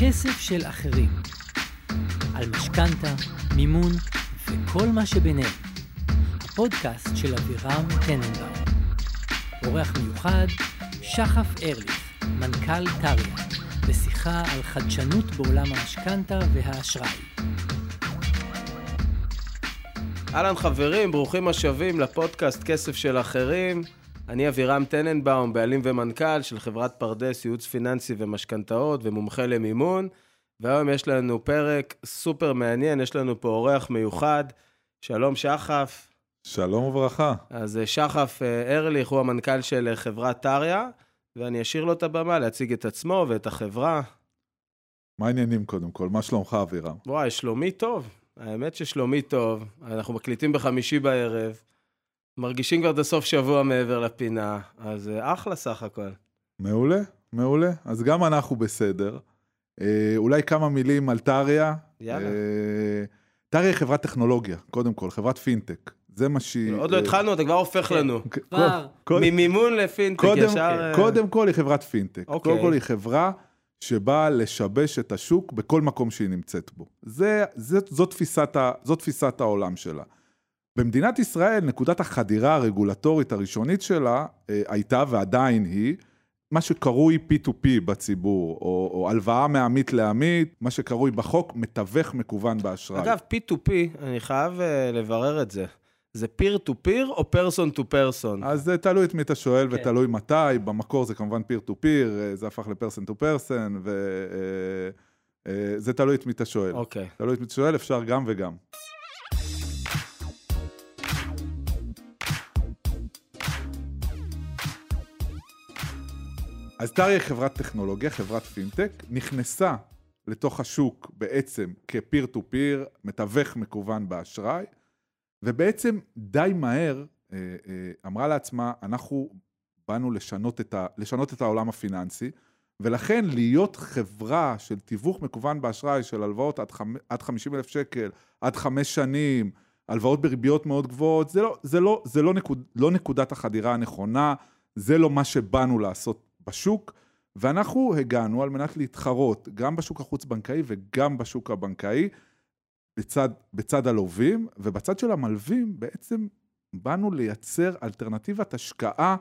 כסף של אחרים. על משכנתה, מימון וכל מה שביניהם. הפודקאסט של אבירם טננבאום. אורח מיוחד, שחף ארליך, מנכ"ל טריה, בשיחה על חדשנות בעולם המשכנתה והאשראי. אהלן חברים, ברוכים השבים לפודקאסט כסף של אחרים. אני אבירם טננבאום, בעלים ומנכ"ל של חברת פרדס, ייעוץ פיננסי ומשכנתאות ומומחה למימון. והיום יש לנו פרק סופר מעניין, יש לנו פה אורח מיוחד. שלום שחף. שלום וברכה. אז אה, שחף אה, ארליך הוא המנכ"ל של אה, חברת טריה, ואני אשאיר לו את הבמה להציג את עצמו ואת החברה. מה העניינים קודם כל? מה שלומך אבירם? וואי, שלומי טוב. האמת ששלומי טוב. אנחנו מקליטים בחמישי בערב. מרגישים כבר את הסוף שבוע מעבר לפינה, אז אחלה סך הכל. מעולה, מעולה. אז גם אנחנו בסדר. אה, אולי כמה מילים על טריה. יאללה. אה, טריה היא חברת טכנולוגיה, קודם כל, חברת פינטק. זה מה שהיא... עוד לא אה, התחלנו, אתה כבר הופך כן. לנו. כבר. ממימון לפינטק, ישר... קודם כל היא חברת פינטק. אוקיי. קודם כל היא חברה שבאה לשבש את השוק בכל מקום שהיא נמצאת בו. זה, זה, זו, תפיסת ה, זו תפיסת העולם שלה. במדינת ישראל, נקודת החדירה הרגולטורית הראשונית שלה אה, הייתה ועדיין היא מה שקרוי P2P בציבור, או, או הלוואה מעמית לעמית, מה שקרוי בחוק מתווך מקוון באשראי. אגב, P2P, אני חייב uh, לברר את זה. זה peer to peer או person to person? אז זה תלוי את מי אתה שואל כן. ותלוי מתי, במקור זה כמובן to peer, אה, זה הפך ל-person to person, וזה תלוי את מי אתה שואל. אוקיי. תלוי את מי אתה שואל, אפשר גם וגם. אז טריה היא חברת טכנולוגיה, חברת פינטק, נכנסה לתוך השוק בעצם כפיר טו פיר, מתווך מקוון באשראי, ובעצם די מהר אה, אה, אמרה לעצמה, אנחנו באנו לשנות את, ה, לשנות את העולם הפיננסי, ולכן להיות חברה של תיווך מקוון באשראי של הלוואות עד, חמ, עד 50 אלף שקל, עד חמש שנים, הלוואות בריביות מאוד גבוהות, זה, לא, זה, לא, זה לא, נקוד, לא נקודת החדירה הנכונה, זה לא מה שבאנו לעשות בשוק, ואנחנו הגענו על מנת להתחרות גם בשוק החוץ-בנקאי וגם בשוק הבנקאי, בצד, בצד הלווים, ובצד של המלווים בעצם באנו לייצר אלטרנטיבת השקעה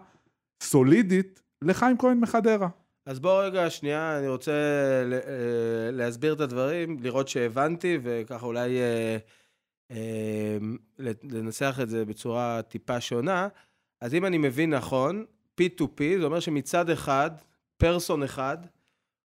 סולידית לחיים כהן מחדרה. אז בוא רגע, שנייה, אני רוצה אה, להסביר את הדברים, לראות שהבנתי, וככה אולי אה, אה, לנסח את זה בצורה טיפה שונה. אז אם אני מבין נכון, P2P, זה אומר שמצד אחד, פרסון אחד,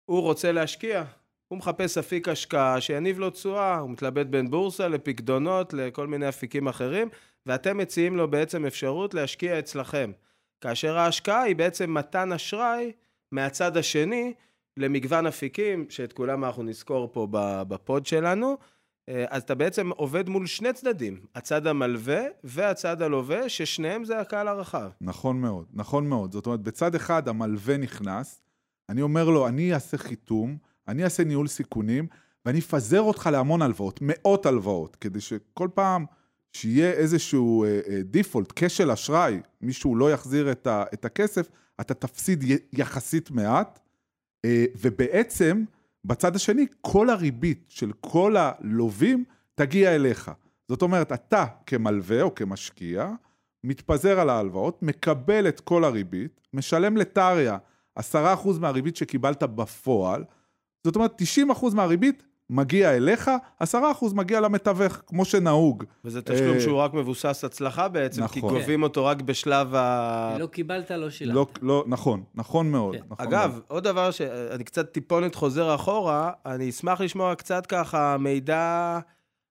הוא רוצה להשקיע. הוא מחפש אפיק השקעה שיניב לו תשואה, הוא מתלבט בין בורסה לפקדונות, לכל מיני אפיקים אחרים, ואתם מציעים לו בעצם אפשרות להשקיע אצלכם. כאשר ההשקעה היא בעצם מתן אשראי מהצד השני למגוון אפיקים, שאת כולם אנחנו נזכור פה בפוד שלנו. אה, אז אתה בעצם עובד מול שני צדדים, הצד המלווה והצד הלווה, ששניהם זה הקהל הרחב. נכון מאוד, נכון מאוד. זאת אומרת, בצד אחד המלווה נכנס, אני אומר לו, אני אעשה חיתום, אני אעשה ניהול סיכונים, ואני אפזר אותך להמון הלוואות, מאות הלוואות, כדי שכל פעם שיהיה איזשהו דיפולט, uh, uh, כשל אשראי, מישהו לא יחזיר את, ה, את הכסף, אתה תפסיד יחסית מעט, ובעצם, בצד השני, כל הריבית של כל הלווים תגיע אליך. זאת אומרת, אתה כמלווה או כמשקיע, מתפזר על ההלוואות, מקבל את כל הריבית, משלם לטריה 10% מהריבית שקיבלת בפועל, זאת אומרת, 90% מהריבית מגיע אליך, 10% מגיע למתווך, כמו שנהוג. וזה תשלום שהוא רק מבוסס הצלחה בעצם, כי נכון. גובים אותו רק בשלב ה... לא קיבלת, לא שילמת. לא, לא, נכון, נכון מאוד. כן. נכון אגב, מאוד. עוד דבר שאני קצת טיפונת חוזר אחורה, אני אשמח לשמוע קצת ככה מידע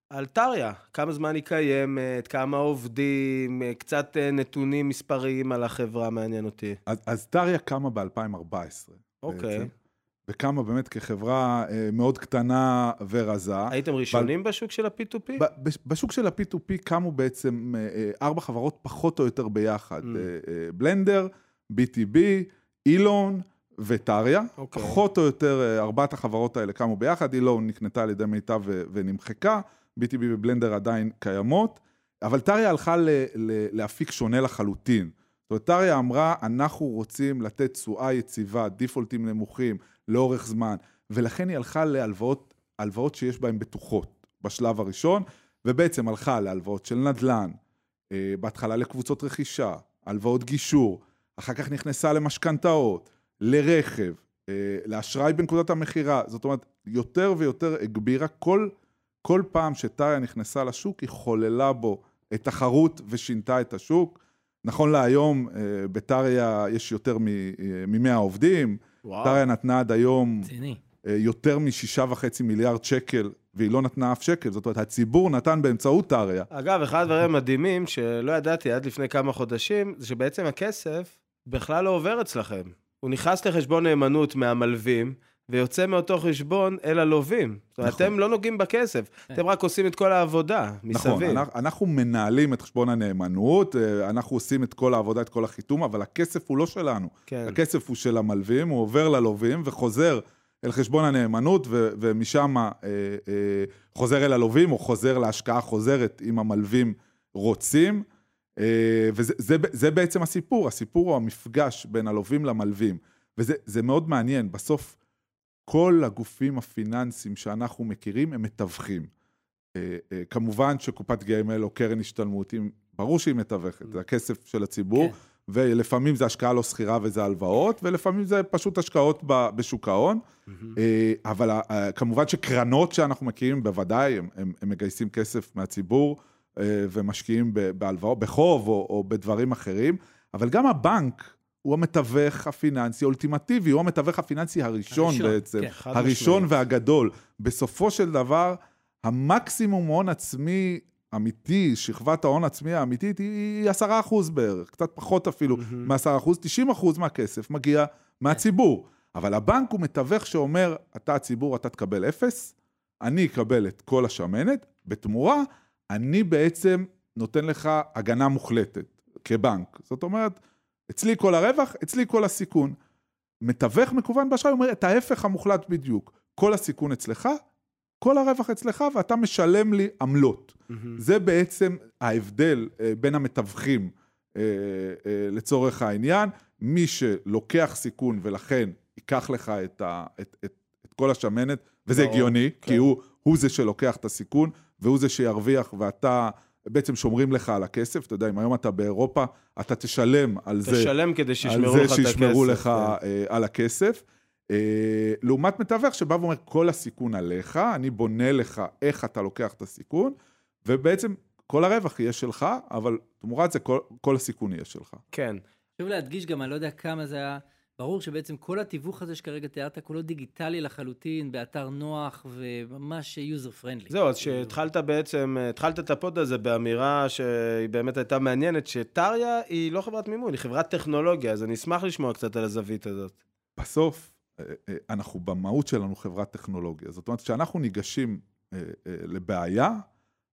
על טריה. כמה זמן היא קיימת, כמה עובדים, קצת אה, נתונים מספריים על החברה, מעניין אותי. אז, אז טריה קמה ב-2014. אוקיי. וקמה באמת כחברה אה, מאוד קטנה ורזה. הייתם ראשונים בשוק של ה-P2P? ב- בש- בשוק של ה-P2P קמו בעצם אה, אה, ארבע חברות פחות או יותר ביחד. Mm. בלנדר, BTB, אילון וטריה. אוקיי. פחות או יותר ארבעת החברות האלה קמו ביחד, אילון נקנתה על ידי מיטב ונמחקה, BTB ובלנדר עדיין קיימות, אבל טריה הלכה ל- ל- לאפיק שונה לחלוטין. זאת אומרת, טריה אמרה, אנחנו רוצים לתת תשואה יציבה, דיפולטים נמוכים, לאורך זמן, ולכן היא הלכה להלוואות הלוואות שיש בהן בטוחות בשלב הראשון, ובעצם הלכה להלוואות של נדל"ן, אה, בהתחלה לקבוצות רכישה, הלוואות גישור, אחר כך נכנסה למשכנתאות, לרכב, אה, לאשראי בנקודת המכירה, זאת אומרת, יותר ויותר הגבירה כל, כל פעם שטריה נכנסה לשוק, היא חוללה בו את תחרות ושינתה את השוק. נכון להיום, אה, בטריה יש יותר מ-100 עובדים. טריה נתנה עד היום רציני. אה, יותר משישה וחצי מיליארד שקל, והיא לא נתנה אף שקל, זאת אומרת, הציבור נתן באמצעות טריה. אגב, אחד הדברים המדהימים שלא ידעתי עד לפני כמה חודשים, זה שבעצם הכסף בכלל לא עובר אצלכם. הוא נכנס לחשבון נאמנות מהמלווים, ויוצא מאותו חשבון אל הלווים. נכון. אתם לא נוגעים בכסף, אתם רק עושים את כל העבודה מסביב. נכון, אנחנו, מנהלים את חשבון הנאמנות, אה, אנחנו עושים את כל העבודה, את כל החיתום, אבל הכסף הוא לא שלנו. כן. הכסף הוא של המלווים, הוא עובר ללווים וחוזר אל חשבון הנאמנות, ו- ומשם אה, אה, חוזר אל הלווים, או חוזר להשקעה חוזרת אם המלווים רוצים. אה, וזה זה, זה בעצם הסיפור, הסיפור הוא המפגש בין הלווים למלווים. וזה זה מאוד מעניין, בסוף כל הגופים הפיננסיים שאנחנו מכירים הם מתווכים. אה, אה, כמובן שקופת גמל או קרן השתלמות, ברור שהיא מתווכת, זה הכסף של הציבור, כן. ולפעמים זה השקעה לא סחירה וזה הלוואות, ולפעמים זה פשוט השקעות בשוק ההון. אה, אבל כמובן שקרנות שאנחנו מכירים, בוודאי, הם, הם, הם מגייסים כסף מהציבור ומשקיעים בהלוואות, בחוב או, או בדברים אחרים, אבל גם הבנק הוא המתווך הפיננסי האולטימטיבי, הוא המתווך הפיננסי הראשון, הראשון, בעצם, כן. הראשון משמעית. והגדול. בסופו של דבר, המקסימום הון עצמי אמיתי, שכבת ההון העצמי האמיתית היא עשרה אחוז בערך, קצת פחות אפילו מעשרה אחוז, 90 אחוז מהכסף מגיע מהציבור. אבל הבנק הוא מתווך שאומר, אתה הציבור, אתה תקבל אפס, אני אקבל את כל השמנת, בתמורה, אני בעצם נותן לך הגנה מוחלטת כבנק. זאת אומרת, אצלי כל הרווח, אצלי כל הסיכון. מתווך מקוון באשראי אומר את ההפך המוחלט בדיוק. כל הסיכון אצלך, כל הרווח אצלך, ואתה משלם לי עמלות. זה בעצם ההבדל אה, בין המתווכים אה, אה, לצורך העניין. מי שלוקח סיכון ולכן ייקח לך את, ה, את, את, את כל השמנת, וזה ברור, הגיוני, כן. כי הוא, הוא זה שלוקח את הסיכון, והוא זה שירוויח, ואתה בעצם שומרים לך על הכסף. אתה יודע, אם היום אתה באירופה, אתה תשלם על זה. תשלם כדי על שישמרו זה לך את הכסף. שישמרו לך כן. אה, על הכסף. אה, לעומת מתווך שבא ואומר, כל הסיכון עליך, אני בונה לך איך אתה לוקח את הסיכון, ובעצם כל הרווח יהיה שלך, אבל תמורת זה כל, כל הסיכון יהיה שלך. כן. חשוב להדגיש גם, אני לא יודע כמה זה היה, ברור שבעצם כל התיווך הזה שכרגע תיארת, כולו דיגיטלי לחלוטין, באתר נוח וממש user friendly. זהו, אז שהתחלת בעצם, התחלת את הפוד הזה באמירה שהיא באמת הייתה מעניינת, שטריה היא לא חברת מימון, היא חברת טכנולוגיה, אז אני אשמח לשמוע קצת על הזווית הזאת. בסוף, אה, אה, אנחנו במהות שלנו חברת טכנולוגיה. זאת אומרת, כשאנחנו ניגשים אה, לבעיה,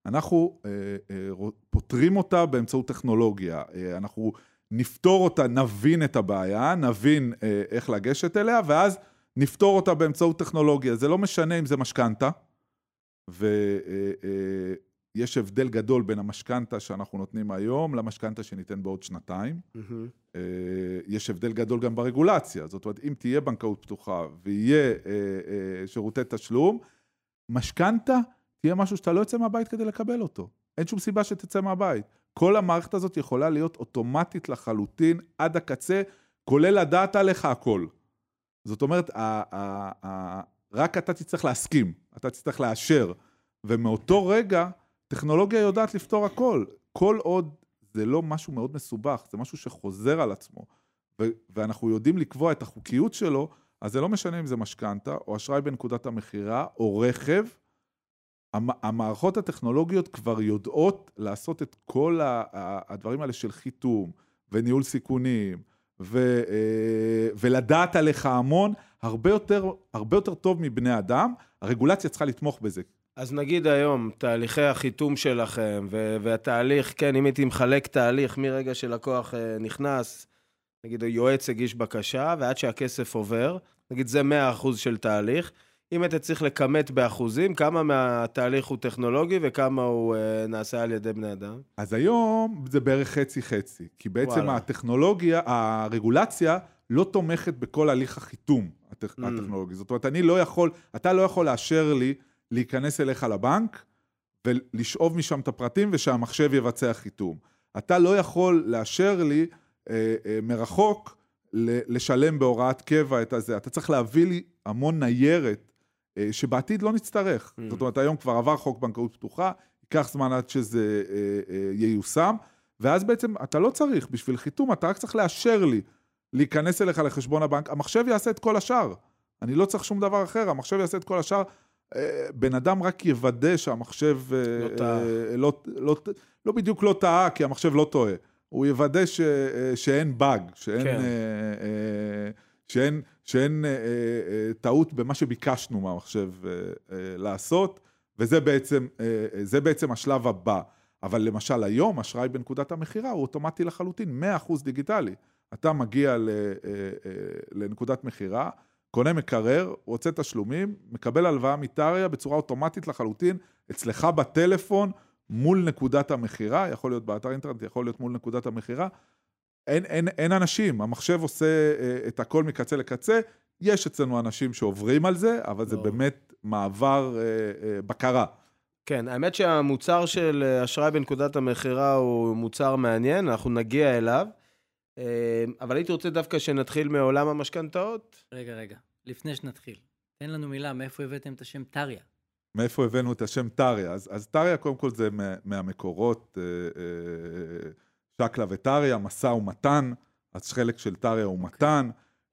אנחנו פותרים אותה באמצעות טכנולוגיה. אנחנו נפתור אותה, נבין את הבעיה, נבין אה, איך לגשת אליה, ואז נפתור אותה באמצעות טכנולוגיה. זה לא משנה אם זה משכנתה, ויש הבדל גדול בין המשכנתה שאנחנו נותנים היום למשכנתה שניתן בעוד שנתיים. אה, יש הבדל גדול גם ברגולציה. זאת אומרת, אם תהיה בנקאות פתוחה ויהיה אה, אה, שירותי תשלום, משכנתה תהיה משהו שאתה לא יוצא מהבית כדי לקבל אותו. אין שום סיבה שתצא מהבית. כל המערכת הזאת יכולה להיות אוטומטית לחלוטין עד הקצה, כולל לדעת עליך הכל. זאת אומרת, רק אתה תצטרך להסכים, אתה תצטרך לאשר, ומאותו רגע, טכנולוגיה יודעת לפתור הכל. כל עוד זה לא משהו מאוד מסובך, זה משהו שחוזר על עצמו, ו- ואנחנו יודעים לקבוע את החוקיות שלו, אז זה לא משנה אם זה משכנתה, או אשראי בנקודת המכירה, או רכב. המ- המערכות הטכנולוגיות כבר יודעות לעשות את כל הדברים האלה של חיתום, וניהול סיכונים, ו, אה, ולדעת עליך המון, הרבה יותר, הרבה יותר טוב מבני אדם. הרגולציה צריכה לתמוך בזה. אז נגיד היום, תהליכי החיתום שלכם, ו- והתהליך, כן, אם הייתי מחלק תהליך מרגע שלקוח אה, נכנס, נגיד היועץ הגיש בקשה, ועד שהכסף עובר, נגיד זה 100% של תהליך. אם היית צריך לכמת באחוזים, כמה מהתהליך הוא טכנולוגי וכמה הוא אה, נעשה על ידי בני אדם? אז היום זה בערך חצי-חצי, כי בעצם וואלה. הטכנולוגיה, הרגולציה לא תומכת בכל הליך החיתום. הטכ... Mm. הטכנולוגי. זאת אומרת, אני לא יכול, אתה לא יכול לאשר לי להיכנס אליך לבנק ולשאוב משם את הפרטים ושהמחשב יבצע חיתום. אתה לא יכול לאשר לי אה, אה, מרחוק לשלם בהוראת קבע את הזה. אתה צריך להביא לי המון ניירת שבעתיד לא נצטרך. Mm. זאת אומרת, היום כבר עבר חוק בנקאות פתוחה, ייקח זמן עד שזה אה, אה, ייושם, ואז בעצם אתה לא צריך, בשביל חיתום, אתה רק צריך לאשר לי להיכנס אליך לחשבון הבנק, המחשב יעשה את כל השאר. אני לא צריך שום דבר אחר, המחשב יעשה את כל השאר. אה, בן אדם רק יוודא שהמחשב... אה, לא טעה. אה, לא, לא, לא בדיוק לא טעה, כי המחשב לא טועה. הוא יוודא ש, אה, שאין באג, שאין, כן. אה, אה, שאין, שאין אה, אה, טעות במה שביקשנו מהמחשב אה, אה, לעשות, וזה בעצם, אה, אה, בעצם השלב הבא. אבל למשל היום, אשראי בנקודת המכירה הוא אוטומטי לחלוטין, 100% דיגיטלי. אתה מגיע ל, אה, אה, לנקודת מכירה, קונה מקרר, רוצה תשלומים, מקבל הלוואה מטריה בצורה אוטומטית לחלוטין, אצלך בטלפון, מול נקודת המכירה, יכול להיות באתר אינטרנט, יכול להיות מול נקודת המכירה. אין, אין, אין אנשים, המחשב עושה אה, את הכל מקצה לקצה, יש אצלנו אנשים שעוברים על זה, אבל זה ברור. באמת מעבר אה, אה, בקרה. כן, האמת שהמוצר של אה, אשראי בנקודת המכירה הוא מוצר מעניין, אנחנו נגיע אליו. אה, אבל הייתי רוצה דווקא שנתחיל מעולם המשכנתאות. רגע, רגע, לפני שנתחיל. תן לנו מילה, מאיפה הבאתם את השם טריה? מאיפה הבאנו את השם טריה? אז, אז טריה קודם כל זה מה, מהמקורות, אה, אה, שקלא וטריה, משא ומתן, אז חלק של טריה הוא מתן.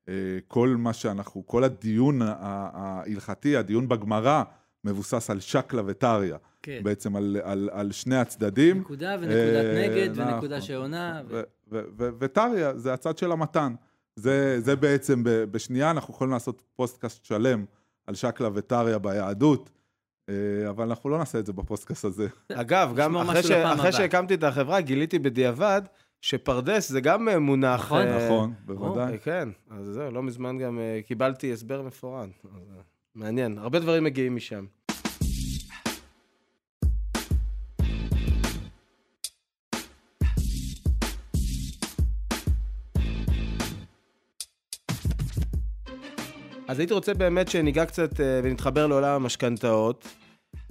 אה, כל מה שאנחנו, כל הדיון ההלכתי, הדיון בגמרא, מבוסס על שקלא וטריה. כן. בעצם על, על, על שני הצדדים. נקודה ונקודת אה, נגד נכון. ונקודה שעונה. ו- ו- ו- וטריה זה הצד של המתן. זה, זה בעצם, בשנייה אנחנו יכולים לעשות פודקאסט שלם על שקלא וטריה ביהדות, אה, אבל אנחנו לא נעשה את זה בפודקאסט הזה. אגב, גם אחרי, ש... אחרי. שהקמתי את החברה, גיליתי בדיעבד שפרדס זה גם אה, מונח... נכון, אה, נכון, אה, בוודאי. כן, אז זהו, לא מזמן גם אה, קיבלתי הסבר מפורט. אה, מעניין, הרבה דברים מגיעים משם. אז הייתי רוצה באמת שניגע קצת אה, ונתחבר לעולם המשכנתאות.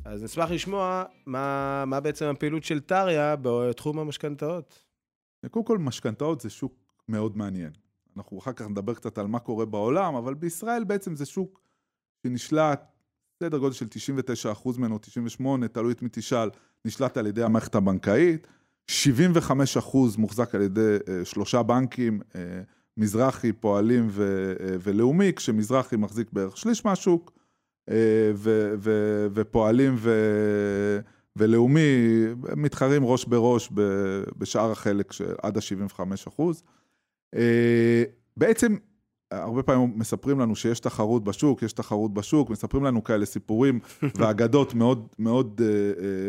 אז נשמח לשמוע מה, מה בעצם הפעילות של טריה בתחום המשכנתאות. קודם כל, משכנתאות זה שוק מאוד מעניין. אנחנו אחר כך נדבר קצת על מה קורה בעולם, אבל בישראל בעצם זה שוק שנשלט, סדר גודל של 99% ממנו, 98, תלוי את מי תשאל, נשלט על ידי המערכת הבנקאית. 75% מוחזק על ידי אה, שלושה בנקים, אה, מזרחי, פועלים ו, אה, ולאומי, כשמזרחי מחזיק בערך שליש מהשוק, אה, ו, ו, ופועלים ו, ולאומי מתחרים ראש בראש בשאר החלק שעד ה-75%. אה, בעצם, הרבה פעמים מספרים לנו שיש תחרות בשוק, יש תחרות בשוק, מספרים לנו כאלה סיפורים ואגדות מאוד מאוד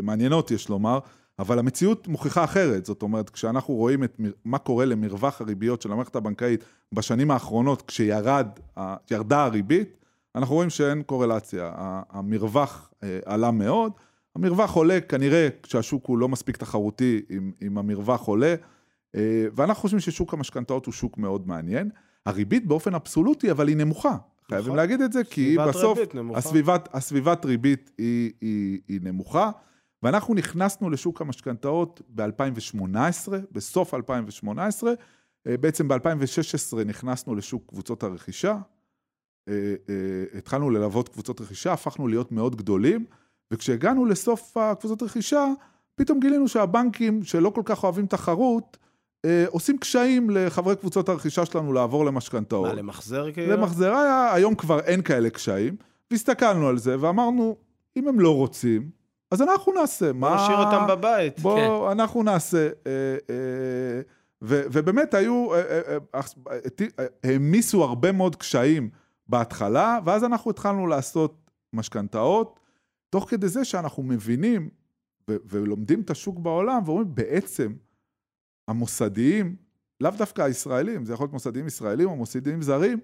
מעניינות, יש לומר, אבל המציאות מוכיחה אחרת. זאת אומרת, כשאנחנו רואים את מר- מה קורה למרווח הריביות של המערכת הבנקאית בשנים האחרונות, כשירדה הריבית, אנחנו רואים שאין קורלציה. המרווח אה, עלה מאוד. המרווח עולה כנראה כשהשוק הוא לא מספיק תחרותי, אם, אם המרווח עולה, אה, ואנחנו חושבים ששוק המשכנתאות הוא שוק מאוד מעניין. הריבית באופן אבסולוטי, אבל היא נמוכה. חייבים נכון. להגיד את זה, כי בסוף. הסביבת, הסביבת ריבית היא, היא, היא נמוכה, ואנחנו נכנסנו לשוק המשכנתאות ב-2018, בסוף 2018, אה, בעצם ב-2016 נכנסנו לשוק קבוצות הרכישה, אה, אה, התחלנו ללוות קבוצות רכישה, הפכנו להיות מאוד גדולים, וכשהגענו לסוף הקבוצות רכישה, פתאום גילינו שהבנקים שלא כל כך אוהבים תחרות, עושים קשיים לחברי קבוצות הרכישה שלנו לעבור למשכנתאות. מה, למחזר כאילו? למחזר היה, היום כבר אין כאלה קשיים, והסתכלנו על זה ואמרנו, אם הם לא רוצים, אז אנחנו נעשה. בוא מה... נשאיר אותם בבית. בוא, אנחנו נעשה. אה, אה, ו, ובאמת היו, אה, העמיסו הרבה מאוד קשיים בהתחלה, ואז אנחנו התחלנו לעשות משכנתאות, תוך כדי זה שאנחנו מבינים ו- ולומדים את השוק בעולם, ואומרים, בעצם המוסדיים, לאו דווקא הישראלים, זה יכול להיות מוסדיים ישראלים או מוסדיים זרים,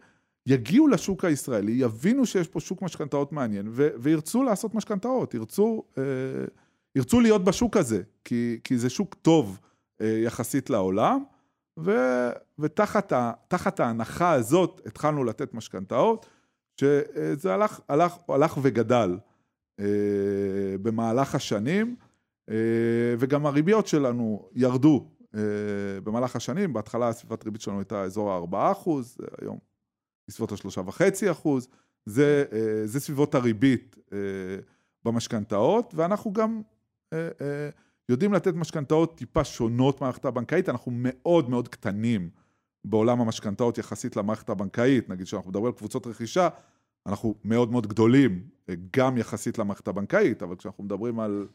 יגיעו לשוק הישראלי, יבינו שיש פה שוק משכנתאות מעניין, ו- וירצו לעשות משכנתאות, ירצו, אה, ירצו להיות בשוק הזה, כי, כי זה שוק טוב אה, יחסית לעולם, ו- ותחת ה- ההנחה הזאת התחלנו לתת משכנתאות. שזה הלך, הלך, הלך וגדל אה, במהלך השנים, אה, וגם הריביות שלנו ירדו אה, במהלך השנים, בהתחלה הסביבת ריבית שלנו הייתה אזור ה-4 אחוז, היום בסביבות ה-3.5 אחוז, זה, אה, זה סביבות הריבית אה, במשכנתאות, ואנחנו גם אה, יודעים לתת משכנתאות טיפה שונות מהמערכת הבנקאית, אנחנו מאוד מאוד קטנים בעולם המשכנתאות יחסית למערכת הבנקאית, נגיד שאנחנו מדברים על קבוצות רכישה, אנחנו מאוד מאוד גדולים, גם יחסית למערכת הבנקאית, אבל כשאנחנו מדברים על,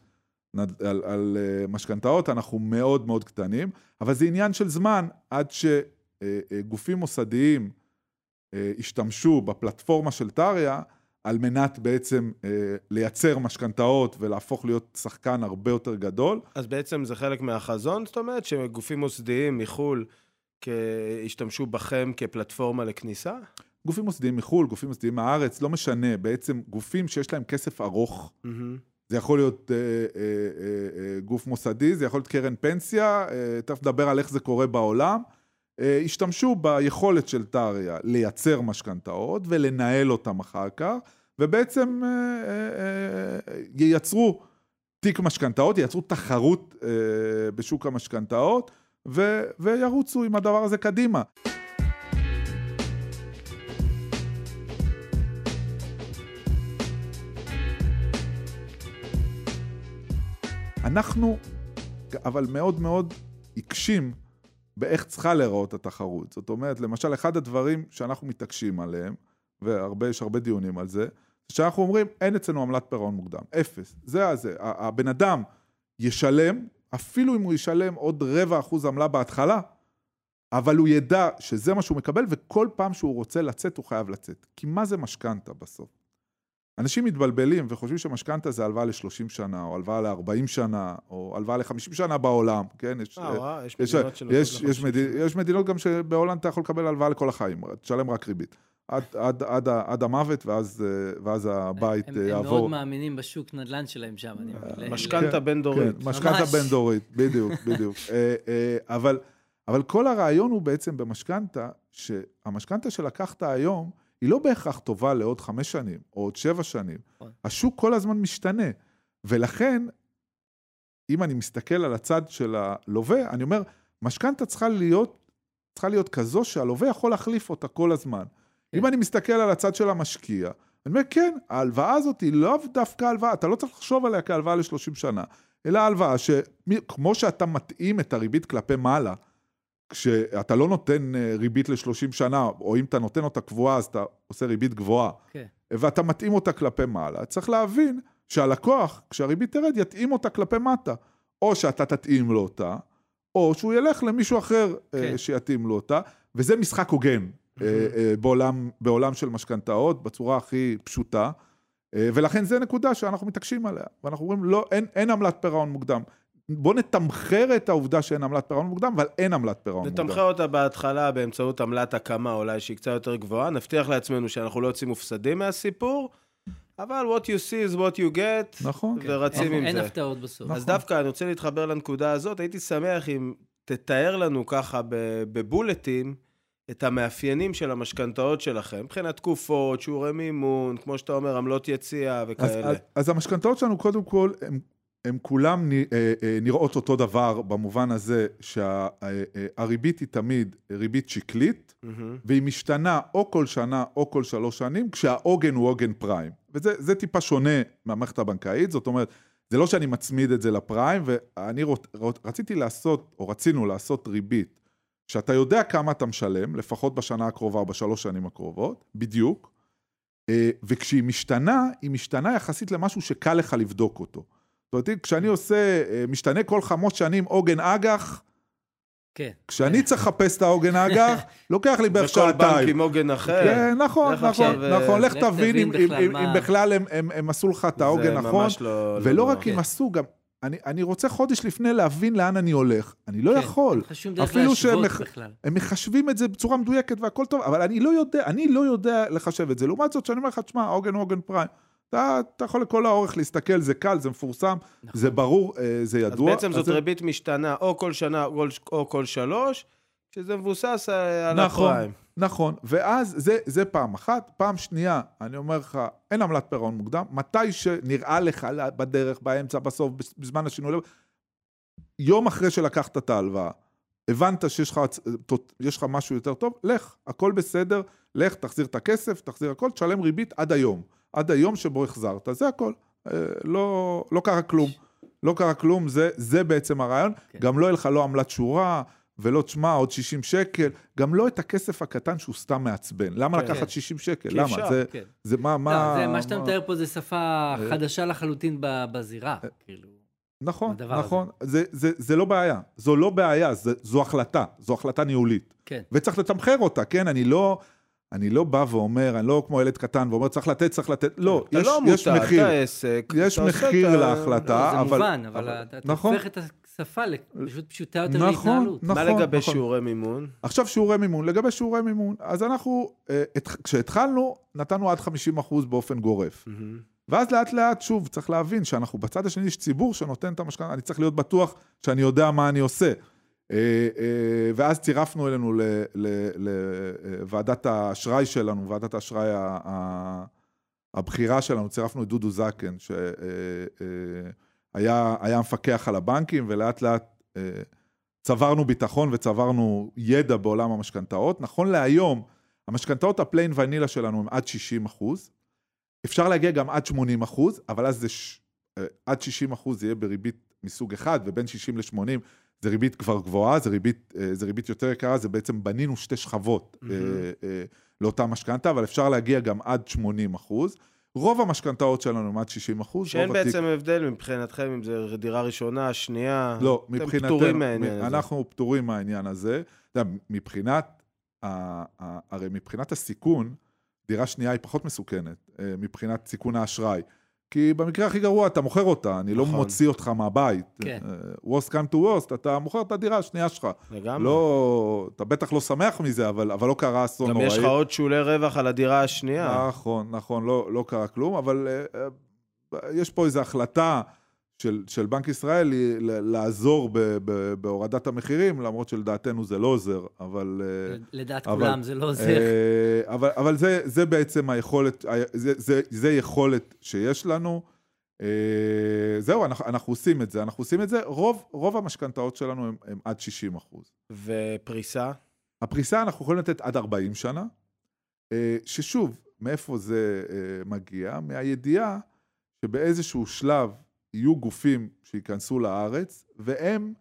על, על, משכנתאות, אנחנו מאוד מאוד קטנים, אבל זה עניין של זמן עד שגופים מוסדיים השתמשו בפלטפורמה של טריה, על מנת בעצם אה, לייצר משכנתאות ולהפוך להיות שחקן הרבה יותר גדול. אז בעצם זה חלק מהחזון, זאת אומרת, שגופים מוסדיים מחו"ל השתמשו בכם כפלטפורמה לכניסה? גופים מוסדיים מחו"ל, גופים מוסדיים מהארץ, לא משנה, בעצם גופים שיש להם כסף ארוך. Mm-hmm. זה יכול להיות אה, אה, אה, אה, גוף מוסדי, זה יכול להיות קרן פנסיה, אה, תכף נדבר על איך זה קורה בעולם. אה, השתמשו ביכולת של טריה לייצר משכנתאות ולנהל אותם אחר כך, ובעצם אה, אה, ייצרו תיק משכנתאות, ייצרו תחרות בשוק המשכנתאות, וירוצו עם הדבר הזה קדימה. אנחנו, אבל מאוד מאוד עיקשים באיך צריכה להיראות התחרות. זאת אומרת, למשל, אחד הדברים שאנחנו מתעקשים עליהם, ויש הרבה דיונים על זה, שאנחנו אומרים, אין אצלנו עמלת פירעון מוקדם, אפס. זה הזה. הבן אדם ישלם, אפילו אם הוא ישלם עוד רבע אחוז עמלה בהתחלה, אבל הוא ידע שזה מה שהוא מקבל, וכל פעם שהוא רוצה לצאת, הוא חייב לצאת. כי מה זה משכנתה בסוף? אנשים מתבלבלים וחושבים שמשכנתה זה הלוואה ל-30 שנה, או הלוואה ל-40 שנה, או הלוואה ל-50 שנה בעולם, כן? יש, אה, וואו, יש מדינות של... יש, יש, מדינות, יש מדינות גם שבהולנד אתה יכול לקבל הלוואה לכל החיים, תשלם רק ריבית. עד, עד, עד, עד המוות, ואז, ואז הבית הם, יעבור. הם מאוד מאמינים בשוק נדל"ן שלהם שם, אני מבין. משכנתה כן, בן דורית. כן, משכנתה בן דורית, בדיוק, בדיוק. אה, אה, אבל, אבל כל הרעיון הוא בעצם במשכנתה, שהמשכנתה שלקחת היום, היא לא בהכרח טובה לעוד חמש שנים, או עוד שבע שנים. נכון. השוק כל הזמן משתנה, ולכן, אם אני מסתכל על הצד של הלווה, אני אומר, משכנתה צריכה להיות, צריכה להיות כזו שהלווה יכול להחליף אותה כל הזמן. כן. אם אני מסתכל על הצד של המשקיע, אני אומר, כן, ההלוואה הזאת היא לא דווקא הלוואה, אתה לא צריך לחשוב עליה כהלוואה ל-30 שנה, אלא הלוואה שכמו שאתה מתאים את הריבית כלפי מעלה, כשאתה לא נותן אה, ריבית ל-30 שנה, או אם אתה נותן אותה קבועה, אז אתה עושה ריבית גבוהה, okay. כן. ואתה מתאים אותה כלפי מעלה, צריך להבין שהלקוח, כשהריבית תרד, יתאים אותה כלפי מטה. או שאתה תתאים לו אותה, או שהוא ילך למישהו אחר okay. אה, כן. שיתאים לו אותה, וזה משחק הוגן mm-hmm. בעולם, בעולם של משכנתאות, בצורה הכי פשוטה. ולכן זו נקודה שאנחנו מתעקשים עליה, ואנחנו אומרים, לא, אין, אין עמלת פירעון מוקדם. בוא נתמחר את העובדה שאין עמלת פירעון מוקדם, אבל אין עמלת פירעון מוקדם. נתמחר אותה בהתחלה באמצעות עמלת הקמה אולי שהיא קצת יותר גבוהה, נבטיח לעצמנו שאנחנו לא יוצאים מופסדים מהסיפור, אבל what you see is what you get, נכון. ורצים כן. עם אין זה. אין הפתעות בסוף. אז נכון. דווקא אני רוצה להתחבר לנקודה הזאת, הייתי שמח אם תתאר לנו ככה בבולטים, את המאפיינים של המשכנתאות שלכם, מבחינת תקופות, שיעורי מימון, כמו שאתה אומר, עמלות יציאה וכאלה. אז, אז, אז המשכנתאות שלנו, קודם כל, הן הן כולן אה, אה, נראות אותו דבר במובן הזה שהריבית היא תמיד ריבית שקלית, mm-hmm. והיא משתנה או כל שנה או כל שלוש שנים, כשהעוגן הוא עוגן פריים. וזה טיפה שונה מהמערכת הבנקאית, זאת אומרת, זה לא שאני מצמיד את זה לפריים, ואני רוצ, רציתי לעשות, או רצינו לעשות ריבית, שאתה יודע כמה אתה משלם, לפחות בשנה הקרובה או בשלוש שנים הקרובות, בדיוק, אה, וכשהיא משתנה, היא משתנה יחסית למשהו שקל לך לבדוק אותו. זאת אומרת, כשאני עושה, אה, משתנה כל חמש שנים עוגן אג"ח, כן. כשאני צריך לחפש את העוגן אג"ח, לוקח לי בערך שעתיים. וכל בנק עם עוגן אחר. כן, נכון, נכון, אה, נכון. לך תבין אם בכלל הם עשו לך את העוגן נכון. לא- ולא לא רק אם עשו, גם אני רוצה חודש לפני להבין לאן אני הולך. אני לא כן, יכול. אפילו שהם מחשבים את זה בצורה מדויקת והכל טוב, אבל אני לא יודע, אני לא יודע לחשב את זה. לעומת זאת, שאני אומר לך, תשמע, העוגן הוא עוגן פריים. אתה, אתה יכול לכל האורך להסתכל, זה קל, זה מפורסם, נכון. זה ברור, אה, זה ידוע. אז בעצם זאת זה... ריבית משתנה או כל שנה או כל שלוש, שזה מבוסס אה, על נכון, הפריים. נכון, ואז זה, זה פעם אחת. פעם שנייה, אני אומר לך, אין עמלת פירעון מוקדם. מתי שנראה לך בדרך, באמצע, בסוף, בזמן השינוי, יום אחרי שלקחת את ההלוואה, הבנת שיש לך, יש לך משהו יותר טוב, לך, הכל בסדר, לך, תחזיר את הכסף, תחזיר הכל, תשלם ריבית עד היום. עד היום שבו החזרת, זה הכל. אה, לא, לא קרה כלום. לא קרה כלום, זה, זה בעצם הרעיון. כן. גם לא יהיה לך לא עמלת שורה, ולא תשמע, עוד 60 שקל, גם לא את הכסף הקטן שהוא סתם מעצבן. למה כן. לקחת 60 שקל? למה? אפשר, זה, כן. זה מה, לא, מה... זה, מה שאתה. מתאר פה זה שפה חדשה לחלוטין בזירה, כאילו. נכון, נכון. זה, זה, זה לא בעיה. זו לא בעיה, זה, זו החלטה. זו החלטה ניהולית. כן. וצריך לתמחר אותה, כן? אני לא... אני לא בא ואומר, אני לא כמו ילד קטן ואומר, צריך לתת, צריך לתת, לא, אתה יש, לא יש עמותה, מחיר. אתה עסק. יש אתה מחיר את ה- להחלטה, לא, זה אבל... מובן, אבל אתה נכון. הופך את השפה לפשוט פשוטה יותר נכון, להתנהלות. נכון. מה לגבי נכון. שיעורי מימון? עכשיו שיעורי מימון. לגבי שיעורי מימון, אז אנחנו, אה, את- כשהתחלנו, נתנו עד 50% באופן גורף. מהמם. ואז לאט לאט, שוב, צריך להבין שאנחנו בצד השני יש ציבור שנותן את המשכנתה, אני צריך להיות בטוח שאני יודע מה אני עושה. אה, אה, ואז צירפנו אלינו לוועדת האשראי שלנו, ועדת האשראי הבכירה שלנו, צירפנו את דודו זקן, שהיה היה מפקח על הבנקים, ולאט לאט אה, צברנו ביטחון וצברנו ידע בעולם המשכנתאות. נכון להיום, המשכנתאות ה plain vanilla שלנו הם עד 60 אחוז. אפשר להגיע גם עד 80 אחוז, אבל אז זה ש... אה, עד 60 אחוז יהיה בריבית מסוג אחד, ובין 60 ל-80 זה ריבית כבר גבוהה, זה ריבית, אה, זה ריבית יותר יקרה, זה בעצם בנינו שתי שכבות אה, לאותה משכנתה, אבל אפשר להגיע גם עד 80 אחוז. רוב המשכנתאות שלנו הם עד 60 אחוז. שאין רוב התיק- בעצם הבדל מבחינתכם אם זה דירה ראשונה, שנייה. לא, אתם מבחינתנו, פטורים מהעניין הזה. אנחנו פטורים מהעניין הזה. מבחינת, הרי מבחינת הסיכון, דירה שנייה היא פחות מסוכנת, מבחינת סיכון האשראי. כי במקרה הכי גרוע אתה מוכר אותה, אני לא נכון. מוציא אותך מהבית. כן. אה, worst come to worst, אתה מוכר את הדירה השנייה שלך. לגמרי. לא, אתה בטח לא שמח מזה, אבל, אבל לא קרה אסון גם נוראי. יש לך עוד שולי רווח על הדירה השנייה. נכון, נכון, לא, לא קרה כלום, אבל אה, אה, יש פה איזו החלטה של, של בנק ישראל היא לעזור ב, ב, בהורדת המחירים, למרות שלדעתנו זה לא עוזר, אבל... אה, לדעת אבל- כולם זה לא עוזר. אה, אבל, אבל זה, זה בעצם היכולת, זה, זה, זה יכולת שיש לנו. אה, זהו, אנחנו, אנחנו עושים את זה, אנחנו עושים את זה. רוב, רוב המשכנתאות שלנו הם, הם עד 60 אחוז. ופריסה? הפריסה אנחנו יכולים לתת עד 40 שנה, ששוב, מאיפה זה מגיע? מהידיעה שבאיזשהו שלב יהיו גופים שייכנסו לארץ, והם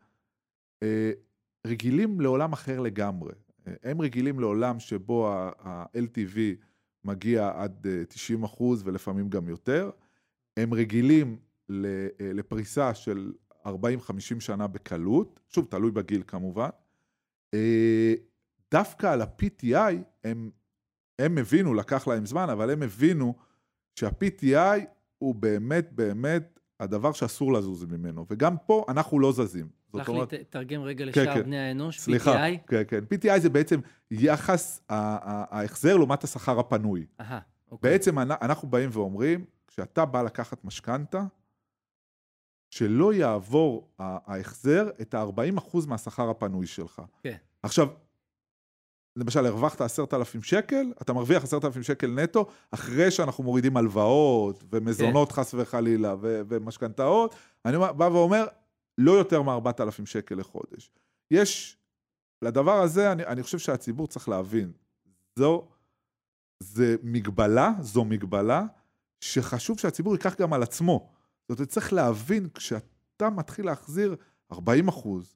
אה, רגילים לעולם אחר לגמרי. אה, הם רגילים לעולם שבו ה-LTV מגיע עד אה, 90 אחוז ולפעמים גם יותר. הם רגילים אה, לפריסה של 40-50 שנה בקלות, שוב, תלוי בגיל כמובן. אה, דווקא על ה-PTI, הם, הם הבינו, לקח להם זמן, אבל הם הבינו שה-PTI הוא באמת באמת הדבר שאסור לזוז ממנו. וגם פה אנחנו לא זזים. סלח לי, תרגם רגע כן, לשאר כן. בני האנוש, סליחה, PTI. כן, כן. PTI זה בעצם יחס ההחזר לעומת השכר הפנוי. אהה, אוקיי. בעצם אנ- אנחנו באים ואומרים, כשאתה בא לקחת משכנתה, שלא יעבור ההחזר את ה-40% מהשכר הפנוי שלך. כן. עכשיו, למשל, הרווחת 10,000 שקל, אתה מרוויח 10,000 שקל נטו, אחרי שאנחנו מורידים הלוואות ומזונות חס וחלילה ו- ומשכנתאות, אני בא ואומר, לא יותר מ-4,000 שקל לחודש. יש, לדבר הזה, אני, אני חושב שהציבור צריך להבין, זו, זה מגבלה, זו מגבלה, שחשוב שהציבור ייקח גם על עצמו. זאת אומרת, צריך להבין, כשאתה מתחיל להחזיר 40 אחוז,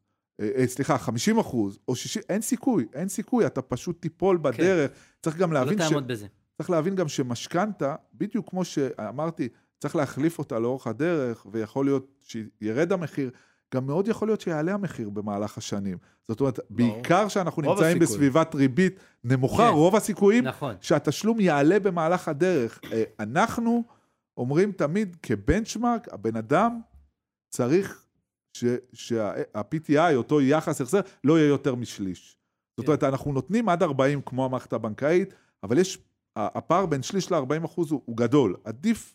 סליחה, 50 אחוז, או 60, אין סיכוי, אין סיכוי, אתה פשוט תיפול בדרך. צריך גם לא להבין ש... תעמוד בזה. צריך להבין גם שמשכנתה, בדיוק כמו שאמרתי, צריך להחליף אותה לאורך הדרך, ויכול להיות שירד המחיר, גם מאוד יכול להיות שיעלה המחיר במהלך השנים. זאת אומרת, בעיקר שאנחנו נמצאים הסיכויים. בסביבת ריבית נמוכה, כן. רוב הסיכויים נכון. שהתשלום שהתשלום יעלה במהלך הדרך. אה, אנחנו אומרים תמיד, כבנצ'מארק, הבן אדם צריך שה-PTI, אותו יחס החזר, לא יהיה יותר משליש. זאת כן. אומרת, אנחנו נותנים עד 40 כמו המערכת הבנקאית, אבל יש, הפער בין שליש ל-40 אחוז הוא, הוא גדול. עדיף,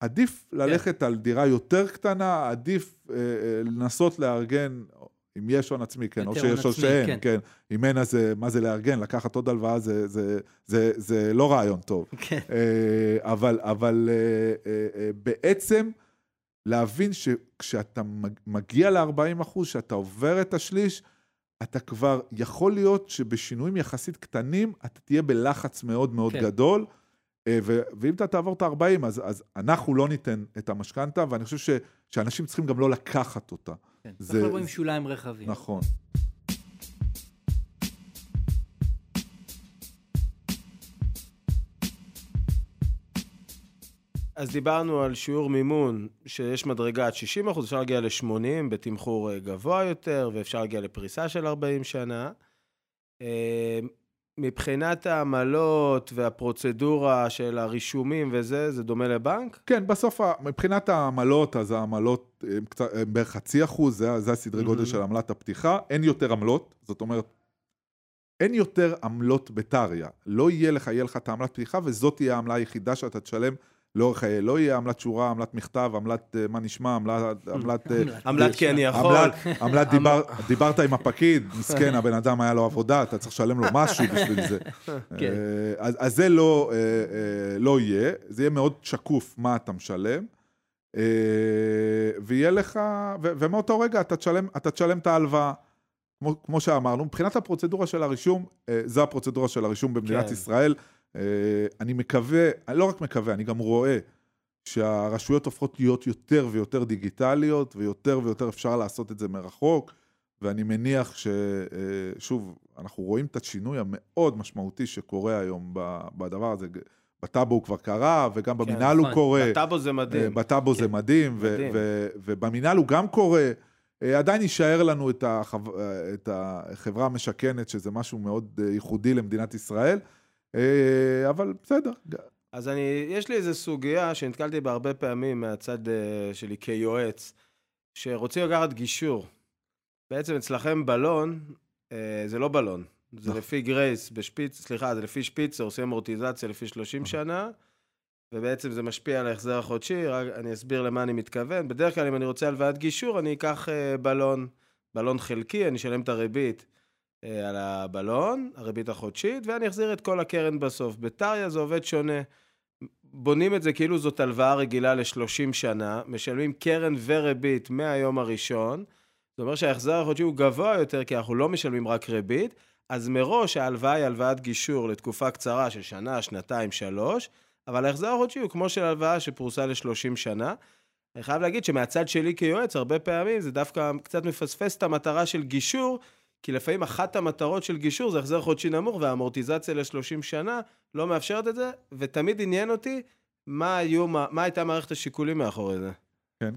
עדיף ללכת על דירה יותר קטנה, עדיף אה, אה, לנסות לארגן, אם יש הון עצמי, כן, או שיש או שאין, כן. כן. אם אין, אז זה- מה זה לארגן? לקחת עוד הלוואה זה, זה, זה, זה לא רעיון טוב. כן. אה, אבל, אבל אה, אה, אה, בעצם להבין שכשאתה מג- מגיע ל-40 אחוז, שאתה עובר את השליש, אתה כבר, יכול להיות שבשינויים יחסית קטנים, אתה תהיה בלחץ מאוד מאוד כן. גדול. אה, ו- ואם אתה תעבור את ה-40, אז, אז אנחנו לא ניתן את המשכנתה, ואני חושב ש, שאנשים צריכים גם לא לקחת אותה. כן. זה- צריך לבוא עם שוליים רחבים. נכון. אז דיברנו על שיעור מימון, שיש מדרגה עד 60 אחוז, אפשר להגיע ל-80 בתמחור אה, גבוה יותר, ואפשר להגיע לפריסה של 40 שנה. אה, מבחינת העמלות והפרוצדורה של הרישומים וזה, זה דומה לבנק? כן, בסוף, מבחינת העמלות, אז העמלות הן קצת- הן בערך חצי אחוז, זה, זה הסדרי גודל מהמם. של עמלת הפתיחה. אין יותר עמלות, זאת אומרת, אין יותר עמלות בטריה. לא יהיה לך, יהיה לך את העמלת פתיחה, וזאת תהיה העמלה היחידה שאתה תשלם לאורך חיי. לא יהיה עמלת שורה, עמלת מכתב, עמלת אה, מה נשמע, עמלת... עמלת אה, עמלת כי אני יכול. עמלת, עמלת דיבר, דיברת עם הפקיד, מסכן, הבן אדם היה לו עבודה, אתה צריך לשלם לו משהו בשביל זה. כן. אה, אז, אז זה לא, אה, אה, לא יהיה, זה יהיה מאוד שקוף מה אתה משלם, אה, ויהיה לך, ומאותו רגע אתה תשלם, אתה תשלם את ההלוואה. כמו, כמו שאמרנו, מבחינת הפרוצדורה של הרישום, אה, זו הפרוצדורה של הרישום במדינת כן. ישראל. אה, אני מקווה, אני לא רק מקווה, אני גם רואה שהרשויות הופכות להיות יותר ויותר דיגיטליות, ויותר ויותר אפשר לעשות את זה מרחוק, ואני מניח ששוב, אנחנו רואים את השינוי המאוד משמעותי שקורה היום בדבר הזה. בטאבו הוא כבר קרה, וגם כן, במינהל הוא נכון. קורה. בטאבו זה אה, מדהים. בטאבו זה כן. מדהים, ו- מדהים. ו- ובמינהל הוא גם קורה. אה, עדיין יישאר לנו את, החב... אה, את החברה המשכנת, שזה משהו מאוד אה, ייחודי למדינת ישראל, אה, אבל בסדר. אז אני, יש לי איזו סוגיה שנתקלתי בה הרבה פעמים מהצד אה, שלי כיועץ, שרוצים לקחת גישור. בעצם אצלכם בלון, אה, זה לא בלון. זה נכון. לפי גרייס, בשפיץ, סליחה, זה לפי שפיצר, עושים אמורטיזציה לפי 30 נכון. שנה, ובעצם זה משפיע על ההחזר החודשי, רק אני אסביר למה אני מתכוון. בדרך כלל אם אני רוצה הלוואת גישור, אני אקח אה, בלון, בלון חלקי, אני אשלם את הריבית אה, על הבלון, הריבית החודשית, ואני אחזיר את כל הקרן בסוף. בטריה זה עובד שונה. בונים את זה כאילו זאת הלוואה רגילה ל-30 שנה, משלמים קרן וריבית מהיום הראשון, זה אומר שההחזר החודשי הוא גבוה יותר, כי אנחנו לא משלמים רק ריבית, אז מראש ההלוואה היא הלוואת גישור לתקופה קצרה של שנה, שנתיים, שלוש, אבל ההחזר החודשי הוא כמו של הלוואה שפרוסה ל-30 שנה. אני חייב להגיד שמהצד שלי כיועץ, הרבה פעמים זה דווקא קצת מפספס את המטרה של גישור, כי לפעמים אחת המטרות של גישור זה החזר חודשי נמוך, והאמורטיזציה ל-30 שנה לא מאפשרת את זה, ותמיד עניין אותי מה, היו, מה, מה הייתה מערכת השיקולים מאחורי זה. כן,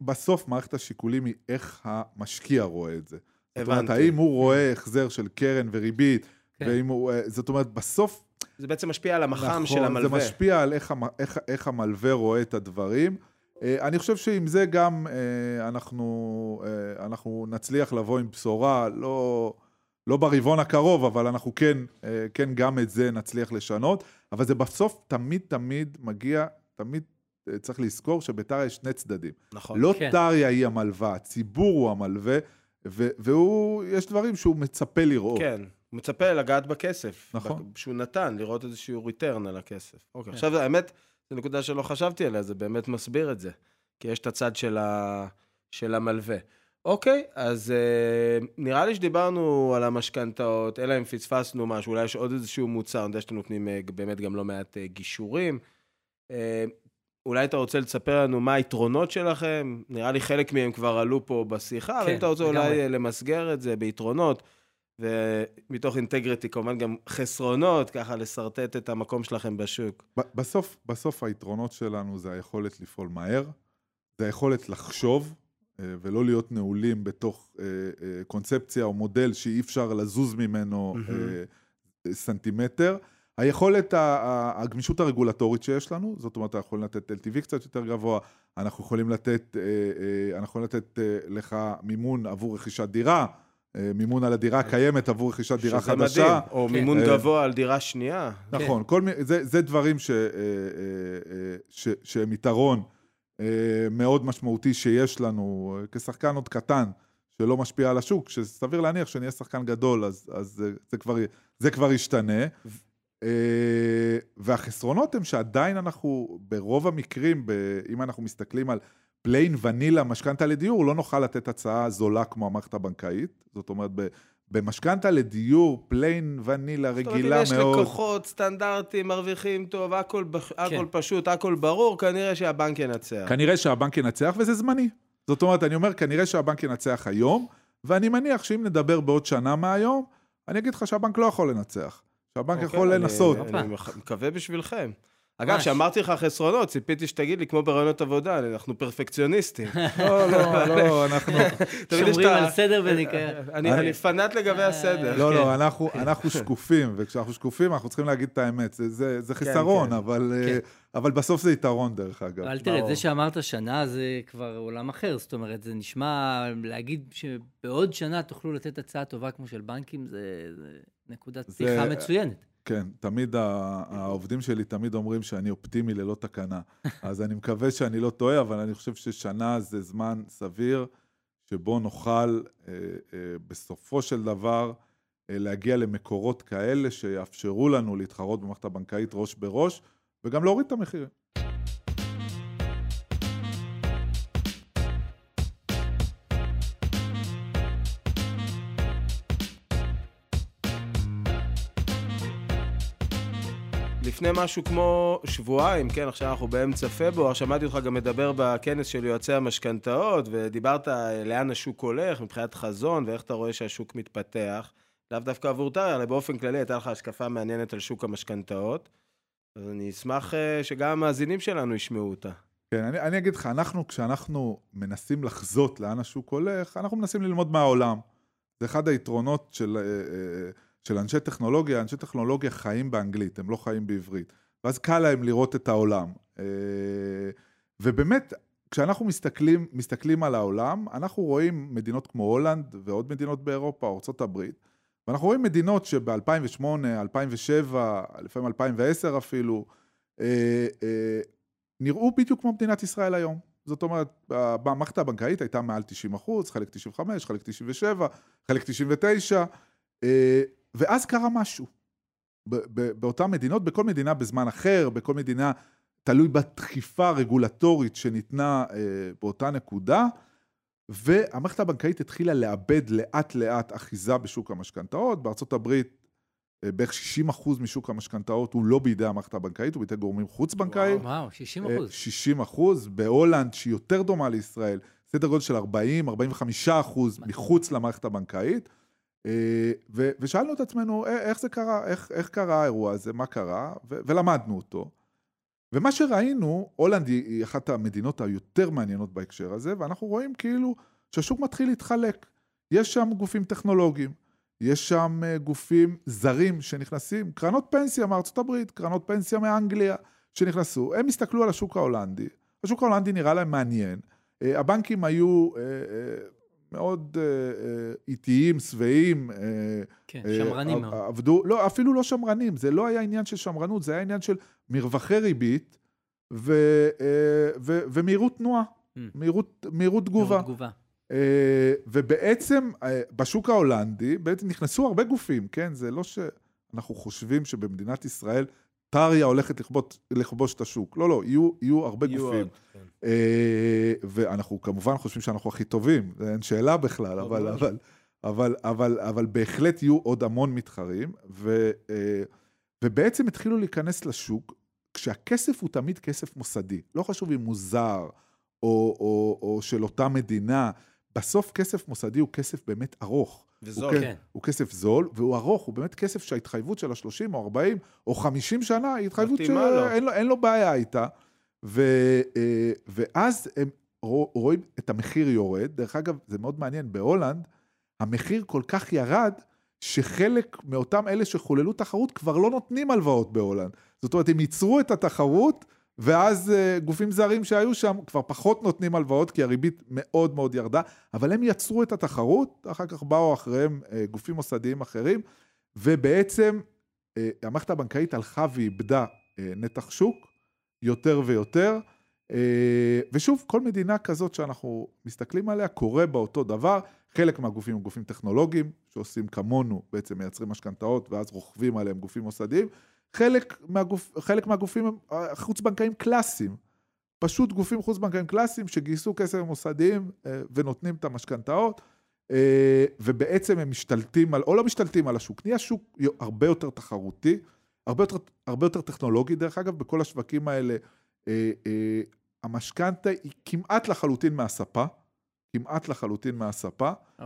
בסוף מערכת השיקולים היא איך המשקיע רואה את זה. זאת אומרת, הבנתי. האם הוא רואה החזר של קרן וריבית, כן. ואם הוא... אה, זאת אומרת, בסוף... זה בעצם משפיע על המח"מ נכון, של המלווה. זה משפיע על איך, איך, איך המלווה רואה את הדברים. אה, אני חושב שעם זה גם אה, אנחנו, אה, אנחנו נצליח לבוא עם בשורה, לא, לא ברבעון הקרוב, אבל אנחנו כן, כן גם את זה נצליח לשנות. אבל זה בסוף תמיד תמיד מגיע, תמיד צריך לזכור שבטריה יש שני צדדים. נכון. לא כן. טריה היא המלווה, הציבור הוא המלווה, ו- והוא, יש דברים שהוא מצפה לראות. כן, הוא מצפה לגעת בכסף. נכון. שהוא נתן, לראות איזשהו ריטרן על הכסף. אוקיי, כן. עכשיו, האמת, זו נקודה שלא חשבתי עליה, זה באמת מסביר את זה. כי יש את הצד של, ה... של המלווה. אוקיי, אז אה, נראה לי שדיברנו על המשכנתאות, אלא אם פספסנו משהו, אולי יש עוד איזשהו מוצר, אני יודע שאתם נותנים אה, באמת גם לא מעט אה, גישורים. אה, אולי אתה רוצה לספר לנו מה היתרונות שלכם? נראה לי חלק מהם כבר עלו פה בשיחה, אבל כן, אם אתה רוצה לגמרי. אולי אה, למסגר את זה ביתרונות, ומתוך אינטגריטי כמובן גם חסרונות, ככה לשרטט את המקום שלכם בשוק. בסוף, בסוף היתרונות שלנו זה היכולת לפעול מהר, זה היכולת לחשוב אה, ולא להיות נעולים בתוך אה, אה, קונספציה או מודל שאי אפשר לזוז ממנו. אה, סנטימטר. היכולת, הגמישות הרגולטורית שיש לנו, זאת אומרת, אנחנו יכולים לתת LTV קצת יותר גבוה, אנחנו יכולים לתת, אנחנו יכולים לתת לך מימון עבור רכישת דירה, מימון על הדירה הקיימת עבור רכישת דירה שזה חדשה. מדהים. או כן. מימון אה, גבוה על דירה שנייה. נכון, כל מיני, זה, זה דברים ש, אה, אה, אה, ש, שהם יתרון אה, מאוד משמעותי שיש לנו אה, כשחקן עוד קטן, שלא משפיע על השוק, שסביר להניח שנהיה שחקן גדול, אז, אז זה, זה, כבר, זה כבר ישתנה. אה, והחסרונות הם שעדיין אנחנו, ברוב המקרים, ב, אם אנחנו מסתכלים על plain vanilla משכנתה לדיור, לא נוכל לתת הצעה זולה כמו המערכת הבנקאית. זאת אומרת, במשכנתה לדיור, plain vanilla, רגילה מאוד. זאת אומרת, אם יש לקוחות סטנדרטיים, מרוויחים טוב, הכל, הכל כן. פשוט, הכל ברור, כנראה שהבנק ינצח. כנראה שהבנק ינצח, וזה זמני. זאת אומרת, אני אומר, כנראה שהבנק ינצח היום, ואני מניח שאם נדבר בעוד שנה מהיום, אני אגיד לך שהבנק לא יכול לנצח. שהבנק אוקיי, יכול לנסות. אני מקווה בשבילכם. אגב, כשאמרתי לך חסרונות, ציפיתי שתגיד לי, כמו ברעיונות עבודה, אנחנו פרפקציוניסטים. לא, לא, לא, אנחנו... שומרים על סדר וניקיון. אני פנאט לגבי הסדר. לא, לא, אנחנו שקופים, וכשאנחנו שקופים, אנחנו צריכים להגיד את האמת. זה כן, חיסרון, כן. כן. אבל בסוף זה יתרון, דרך אגב. אבל תראה, זה שאמרת שנה זה כבר עולם אחר. זאת אומרת, זה נשמע, להגיד שבעוד שנה תוכלו לתת הצעה טובה כמו של בנקים, זה נקודת פתיחה מצוינת. כן, תמיד העובדים שלי תמיד אומרים שאני אופטימי ללא תקנה. אז אני מקווה שאני לא טועה, אבל אני חושב ששנה זה זמן סביר שבו נוכל אה, אה, בסופו של דבר אה, להגיע למקורות כאלה שיאפשרו לנו להתחרות במערכת הבנקאית ראש בראש, וגם להוריד את המחירים. לפני משהו כמו שבועיים, כן, עכשיו אנחנו באמצע פברואר, שמעתי אותך גם מדבר בכנס של יועצי המשכנתאות, ודיברת לאן השוק הולך מבחינת חזון, ואיך אתה רואה שהשוק מתפתח. לאו דווקא עבור טריה, אלא באופן כללי הייתה לך השקפה מעניינת על שוק המשכנתאות. אז אני אשמח אה, שגם המאזינים שלנו ישמעו אותה. כן, אני, אני אגיד לך, אנחנו, כשאנחנו מנסים לחזות לאן השוק הולך, אנחנו מנסים ללמוד מהעולם. זה אחד היתרונות של... אה, אה, של אנשי טכנולוגיה, אנשי טכנולוגיה חיים באנגלית, הם לא חיים בעברית. ואז קל להם לראות את העולם. אה, ובאמת, כשאנחנו מסתכלים, מסתכלים על העולם, אנחנו רואים מדינות כמו הולנד ועוד מדינות באירופה, ארה"ב, ואנחנו רואים מדינות שב-2008, 2007, לפעמים 2010 אפילו, אה, אה, נראו בדיוק כמו מדינת ישראל היום. זאת אומרת, המערכת הבנקאית הייתה מעל 90 אחוז, חלק 95, חלק 97, חלק 99, ואז קרה משהו. באותן מדינות, בכל מדינה בזמן אחר, בכל מדינה תלוי בדחיפה הרגולטורית שניתנה אה, באותה נקודה, והמערכת הבנקאית התחילה לאבד לאט לאט אחיזה בשוק המשכנתאות. בארצות הברית אה, בערך 60 אחוז משוק המשכנתאות הוא לא בידי המערכת הבנקאית, הוא בידי גורמים חוץ-בנקאיים. וואו, 60 אחוז. אה, 60 אחוז. בהולנד, שהיא יותר דומה לישראל, סדר גודל של 40-45 אחוז מחוץ למערכת הבנקאית. אה, ו- ושאלנו את עצמנו אה, איך זה קרה, איך, איך קרה האירוע הזה, מה קרה, ו- ולמדנו אותו. ומה שראינו, הולנד היא אחת המדינות היותר מעניינות בהקשר הזה, ואנחנו רואים כאילו שהשוק מתחיל להתחלק. יש שם גופים טכנולוגיים, יש שם אה, גופים זרים שנכנסים, קרנות פנסיה מארצות הברית, קרנות פנסיה מאנגליה שנכנסו, הם הסתכלו על השוק ההולנדי, השוק ההולנדי נראה להם מעניין, הבנקים היו מאוד אה, אה, איטיים, שבעים. אה, כן, שמרנים מאוד. עבדו, לא, אפילו לא שמרנים, זה לא היה עניין של שמרנות, זה היה עניין של מרווחי ריבית ו, ו, ומהירות תנועה, mm. מהירות, מהירות תגובה. מהירות תגובה. ובעצם בשוק ההולנדי, בעצם נכנסו הרבה גופים, כן? זה לא שאנחנו חושבים שבמדינת ישראל טריה הולכת לכבוש, לכבוש את השוק. לא, לא, יהיו, יהיו הרבה יהיו גופים. עוד, כן. אה, ואנחנו כמובן חושבים שאנחנו הכי טובים, אין שאלה בכלל, אבל, אבל, אבל, אבל, אבל בהחלט יהיו עוד המון מתחרים, ו, אה, ובעצם התחילו להיכנס לשוק, כשהכסף הוא תמיד כסף מוסדי. לא חשוב אם הוא זר או, או, או של אותה מדינה, בסוף כסף מוסדי הוא כסף באמת ארוך. וזול. הוא, כן. הוא כסף זול, והוא ארוך, הוא באמת כסף שההתחייבות של ה-30 או 40 או 50 שנה היא התחייבות שאין לו, לו בעיה איתה. ו, אה, ואז הם רואים את המחיר יורד. דרך אגב, זה מאוד מעניין, בהולנד המחיר כל כך ירד, שחלק מאותם אלה שחוללו תחרות כבר לא נותנים הלוואות בהולנד. זאת אומרת, הם ייצרו את התחרות, ואז אה, גופים זרים שהיו שם כבר פחות נותנים הלוואות, כי הריבית מאוד מאוד ירדה, אבל הם יצרו את התחרות, אחר כך באו אחריהם אה, גופים מוסדיים אחרים, ובעצם uh, המערכת הבנקאית הלכה ואיבדה נתח שוק יותר ויותר. ושוב, כל מדינה כזאת שאנחנו מסתכלים עליה קורה באותו דבר, חלק מהגופים הם גופים טכנולוגיים, שעושים כמונו, בעצם מייצרים משכנתאות, ואז רוכבים עליהם גופים מוסדיים. חלק, מהגופ, חלק מהגופים הם אה, קלאסיים. פשוט גופים חוץ-בנקאיים קלאסיים שגייסו כסף מוסדיים אה, ונותנים את המשכנתאות, אה, ובעצם הם משתלטים על, או לא משתלטים על השוק, נהיה שוק הרבה יותר תחרותי, הרבה יותר, הרבה יותר טכנולוגי דרך אגב, בכל השווקים האלה המשכנתה היא כמעט לחלוטין מהספה, כמעט לחלוטין מהספה, oh.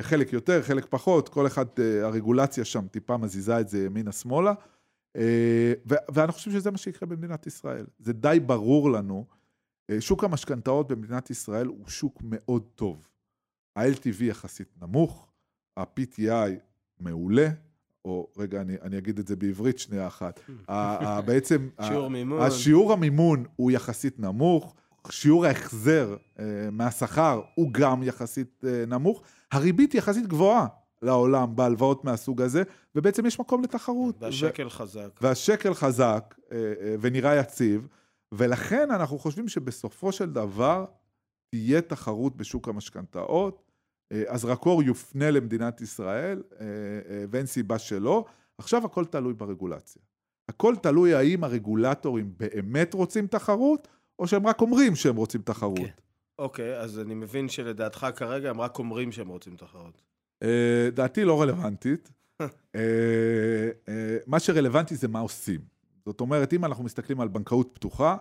חלק יותר, חלק פחות, כל אחד, הרגולציה שם טיפה מזיזה את זה ימינה-שמאלה. אה, ואני חושב שזה מה שיקרה במדינת ישראל. זה די ברור לנו. אה, שוק המשכנתאות במדינת ישראל הוא שוק מאוד טוב. ה-LTV יחסית נמוך, ה-PTI מעולה, או רגע, אני, אני אגיד את זה בעברית שנייה אחת. בעצם... שיעור מימון. השיעור המימון הוא יחסית נמוך, שיעור ההחזר אה, מהשכר הוא גם יחסית נמוך, הריבית יחסית גבוהה. לעולם בהלוואות מהסוג הזה, ובעצם יש מקום לתחרות. והשקל ו... חזק. והשקל חזק אה, אה, ונראה יציב, ולכן אנחנו חושבים שבסופו של דבר תהיה תחרות בשוק המשכנתאות, אה, הזרקור יופנה למדינת ישראל, ואין סיבה שלא. עכשיו הכל תלוי ברגולציה. הכל תלוי האם הרגולטורים באמת רוצים תחרות, או שהם רק אומרים שהם רוצים תחרות. כן. אוקיי, okay, אז אני מבין שלדעתך כרגע הם רק אומרים שהם רוצים תחרות. אה, דעתי לא רלוונטית. אה, אה, מה שרלוונטי זה מה עושים. זאת אומרת, אם אנחנו מסתכלים על בנקאות פתוחה,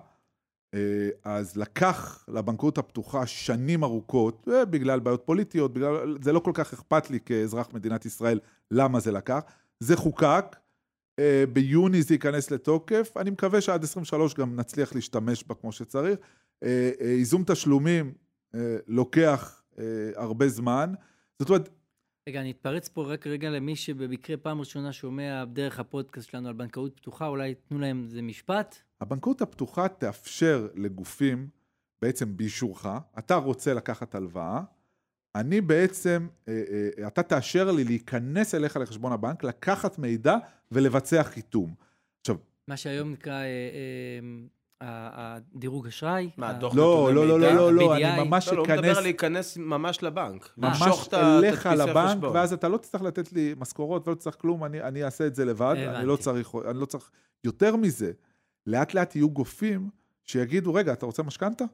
אז לקח לבנקאות הפתוחה שנים ארוכות, בגלל בעיות פוליטיות, בגלל, זה לא כל כך אכפת לי כאזרח מדינת ישראל למה זה לקח. זה חוקק, ביוני זה ייכנס לתוקף, אני מקווה שעד 23 גם נצליח להשתמש בה כמו שצריך. ייזום תשלומים לוקח הרבה זמן. זאת אומרת, רגע, אני אתפרץ פה רק רגע למי שבמקרה פעם ראשונה שומע דרך הפודקאסט שלנו על בנקאות פתוחה, אולי תנו להם איזה משפט. הבנקאות הפתוחה תאפשר לגופים, בעצם באישורך, אתה רוצה לקחת הלוואה, אני בעצם, אה, אה, אתה תאשר לי להיכנס אליך לחשבון הבנק, לקחת מידע ולבצע חיתום. עכשיו... מה שהיום נקרא... אה, הדירוג אשראי? מה, דוח לא, לא, לא, לא, לא, אני ממש אכנס... לא, הוא מדבר על להיכנס ממש לבנק. ממש אליך לבנק, ואז אתה לא תצטרך לתת לי משכורות ולא תצטרך כלום, אני אעשה את זה לבד, אני לא צריך, אני לא צריך... יותר מזה, לאט לאט יהיו גופים שיגידו, רגע, אתה רוצה משכנתה?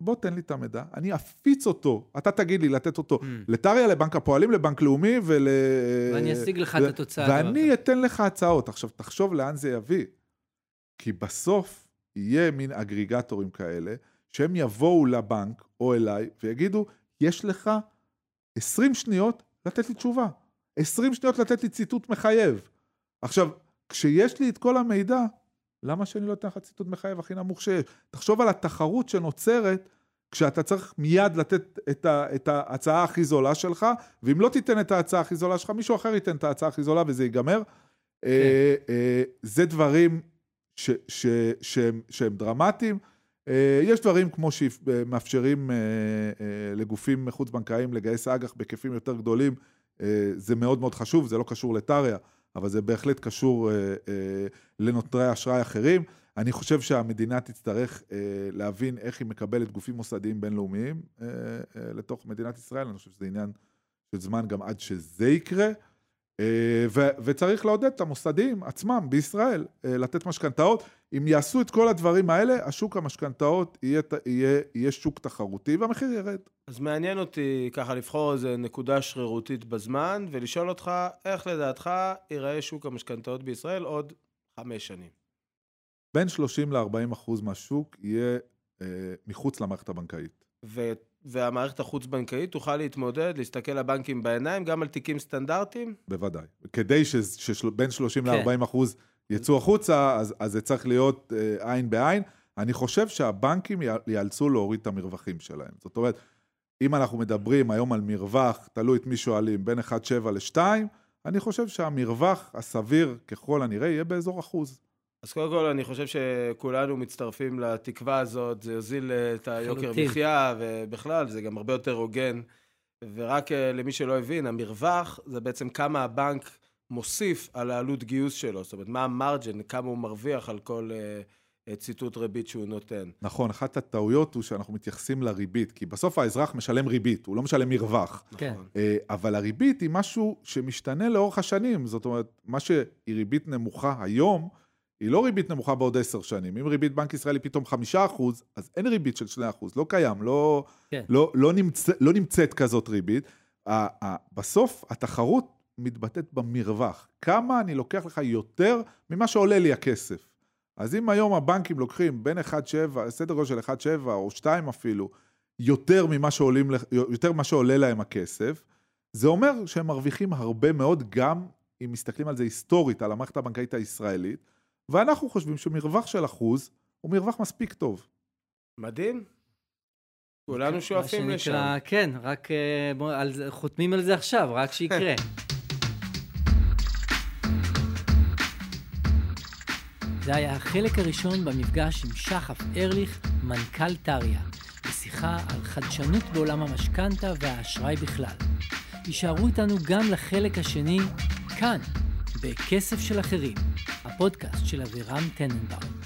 בוא תן לי את המידע, אני אפיץ אותו, אתה תגיד לי לתת אותו mm. לטריה, לבנק הפועלים, לבנק לאומי ול... ואני אשיג לך את התוצאה. ואני אתן לך הצעות. עכשיו, תחשוב לאן זה יביא. כי בסוף, יהיה מין אגריגטורים כאלה, שהם יבואו לבנק או אליי ויגידו, יש לך 20 שניות לתת לי תשובה. 20 שניות לתת לי ציטוט מחייב. עכשיו, כשיש לי את כל המידע, למה שאני לא אתן לך ציטוט מחייב הכי נמוך שיש? תחשוב על התחרות שנוצרת כשאתה צריך מיד לתת את, ה, את ההצעה הכי זולה שלך, ואם לא תיתן את ההצעה הכי זולה שלך, מישהו אחר ייתן את ההצעה הכי זולה וזה ייגמר. כן. אה, אה, זה דברים ש, ש, שהם, שהם דרמטיים. אה, יש דברים כמו שמאפשרים אה, אה, לגופים חוץ-בנקאיים לגייס אג"ח בהיקפים יותר גדולים, זה מאוד מאוד חשוב, זה לא קשור לטריה, אבל זה בהחלט קשור לנותרי אשראי אחרים. אני חושב שהמדינה תצטרך להבין איך היא מקבלת גופים מוסדיים בינלאומיים לתוך מדינת ישראל, אני חושב שזה עניין של זמן גם עד שזה יקרה. אה, ו- וצריך לעודד את המוסדיים עצמם בישראל אה, לתת משכנתאות. אם יעשו את כל הדברים האלה, השוק המשכנתאות יהיה, יהיה, יהיה שוק תחרותי והמחיר ירד. אז מעניין אותי ככה לבחור איזה נקודה שרירותית בזמן ולשאול אותך, איך לדעתך ייראה שוק המשכנתאות בישראל עוד חמש שנים? בין 30 ל-40 אחוז מהשוק יהיה אה, מחוץ למערכת הבנקאית. ו- והמערכת החוץ-בנקאית תוכל להתמודד, להסתכל לבנקים בעיניים, גם על תיקים סטנדרטיים? בוודאי. כדי שבין 30 כן. ל-40 אחוז יצאו החוצה, אז, אז זה צריך להיות אה, עין בעין. אני חושב שהבנקים ייאלצו להוריד את המרווחים שלהם. זאת אומרת, אם אנחנו מדברים היום על מרווח, תלוי את מי שואלים, בין 1.7 ל-2, אני חושב שהמרווח הסביר ככל הנראה יהיה באזור אחוז. אז קודם כל, אני חושב שכולנו מצטרפים לתקווה הזאת, זה יוזיל את היוקר מחיה, ובכלל, זה גם הרבה יותר הוגן. ורק אה, למי שלא הבין, המרווח זה בעצם כמה הבנק מוסיף על העלות גיוס שלו, זאת אומרת, מה המרג'ן, כמה הוא מרוויח על כל uh, uh, ציטוט ריבית שהוא נותן. נכון, אחת הטעויות הוא שאנחנו מתייחסים לריבית, כי בסוף האזרח משלם ריבית, הוא לא משלם מרווח. כן. נכון. אה, אבל הריבית היא משהו שמשתנה לאורך השנים, זאת אומרת, מה שהיא ריבית נמוכה היום, היא לא ריבית נמוכה בעוד עשר שנים. אם ריבית בנק ישראל היא פתאום חמישה אחוז, אז אין ריבית של שני אחוז, לא קיים, לא, כן. לא, לא, נמצא, לא נמצאת כזאת ריבית. בסוף התחרות מתבטאת במרווח. כמה אני לוקח לך יותר ממה שעולה לי הכסף. אז אם היום הבנקים לוקחים בין 1.7, סדר גודל של 1.7 או 2 אפילו, יותר ממה, שעולים, יותר ממה שעולה להם הכסף, זה אומר שהם מרוויחים הרבה מאוד, גם אם מסתכלים על זה היסטורית, על המערכת הבנקאית הישראלית, ואנחנו חושבים שמרווח של אחוז הוא מרווח מספיק טוב. מדהים. כולנו שואפים לשם. כן, רק אה, בוא, על חותמים על זה עכשיו, רק שיקרה. זה היה החלק הראשון במפגש עם שחף ארליך, מנכ"ל טריה, בשיחה על חדשנות בעולם המשכנתה והאשראי בכלל. יישארו איתנו גם לחלק השני, כאן, בכסף של אחרים, הפודקאסט של אבירם טננבאום.